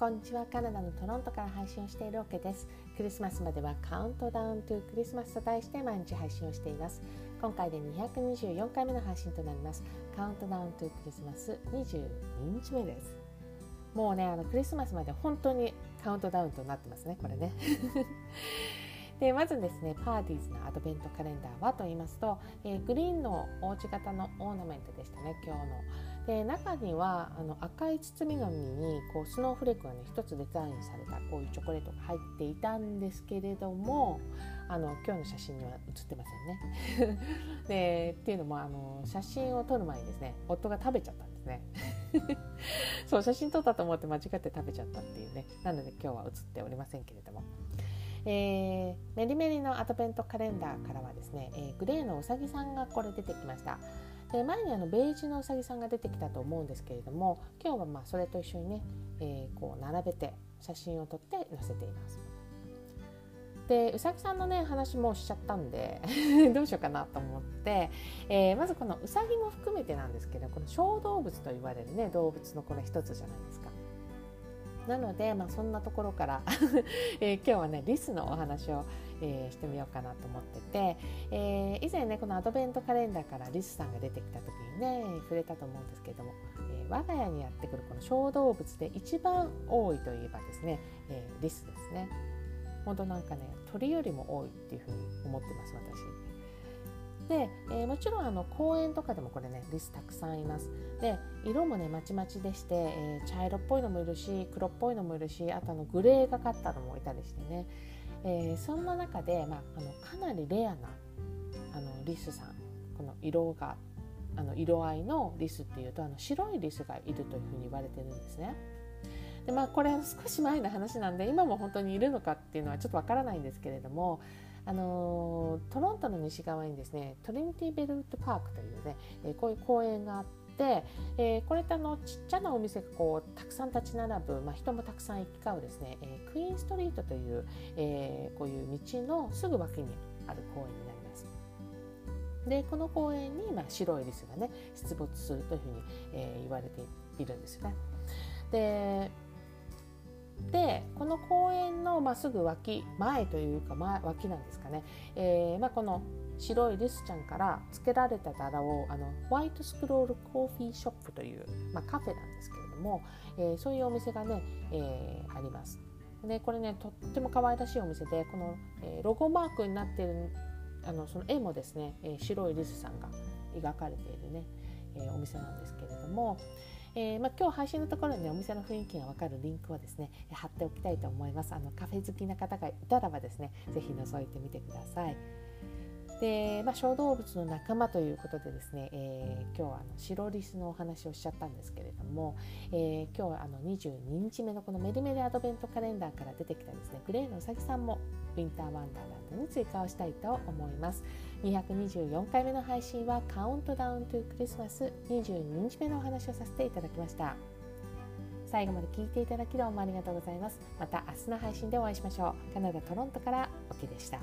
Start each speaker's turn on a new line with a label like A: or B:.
A: こんにちは。カナダのトロントから配信をしているオケです。クリスマスまではカウントダウントゥクリスマスと題して毎日配信をしています。今回で224回目の配信となります。カウントダウントゥクリスマス22日目です。もうねあのクリスマスまで本当にカウントダウンとなってますねこれね。でまずですねパーティーズのアドベントカレンダーはと言いますと、えー、グリーンのおうち型のオーナメントでしたね今日の。で中にはあの赤い包み紙にこうスノーフレークがね一つデザインされたこういうチョコレートが入っていたんですけれどもあの今日の写真には写ってませんね。でっていうのもあの写真を撮る前にですね夫が食べちゃったんですね。そう写真撮ったと思って間違って食べちゃったっていうねなので今日は写っておりませんけれども。えー、メリメリのアドベントカレンダーからはですね、えー、グレーのうさぎさんがこれ出てきました。で前にあのベージュのうさぎさんが出てきたと思うんですけれども今日はまあそれと一緒にね、えー、こう並べて写真を撮って載せています。でうさぎさんのね話もしちゃったんで どうしようかなと思って、えー、まずこのうさぎも含めてなんですけどこの小動物と言われるね動物のこれ一つじゃないですか。なので、まあ、そんなところから えー、今日はねリスのお話を、えー、してみようかなと思ってて、えー、以前ねこのアドベントカレンダーからリスさんが出てきた時にね触れたと思うんですけれども、え我が家にやってくるこの小動物で一番多いといえばですね、えリスですね。本当なんかね鳥よりも多いっていうふうに思ってます私。で、えー、もちろんあの公園とかでもこれねリスたくさんいますで色もねまちまちでして、えー、茶色っぽいのもいるし黒っぽいのもいるしあとあのグレーがかったのもいたりしてね、えー、そんな中で、まあ、あのかなりレアなあのリスさんこの色があの色合いのリスっていうとあの白いリスがいるというふうに言われてるんですね。でまあこれ少し前の話なんで今も本当にいるのかっていうのはちょっとわからないんですけれどもあのトロントの西側にですねトリニティ・ベルト・パークというね、えこういう公園があって、えー、これってあのちっちゃなお店がこうたくさん立ち並ぶ、まあ、人もたくさん行き交うですね、えー、クイーンストリートという、えー、こういう道のすぐ脇にある公園になります。でこの公園に、まあ、白いリスがね出没するというふうに、えー、言われているんですよね。ででこの公園の、まあ、すぐ脇前というか、ま、脇なんですかね、えーまあ、この白いリスちゃんから付けられた柄をあのホワイトスクロールコーヒーショップという、ま、カフェなんですけれども、えー、そういうお店がね、え、あります。でこれねとっても可愛らしいお店でこの、え、ロゴマークになっているあのその絵もですね、え、白いリスさんが描かれているね、え、お店なんですけれども、えー、まあ、今日配信のところに、ね、お店の雰囲気が分かるリンクをですね貼っておきたいと思いますあのカフェ好きな方がいたらばですね是非覗いてみてください。で、まあ、小動物の仲間ということでですね、えー、今日はあの白リスのお話をしちゃったんですけれども、えー、今日はあの22日目のこのメリメリアドベントカレンダーから出てきたですねグレーのうさぎさんもウィンターワンダーランドに追加をしたいと思います。224回目の配信はカウントダウントゥクリスマス22日目のお話をさせていただきました。最後まで聞いていただきどうもありがとうございます。また明日の配信でお会いしましょう。カナダ・トロントからオケでした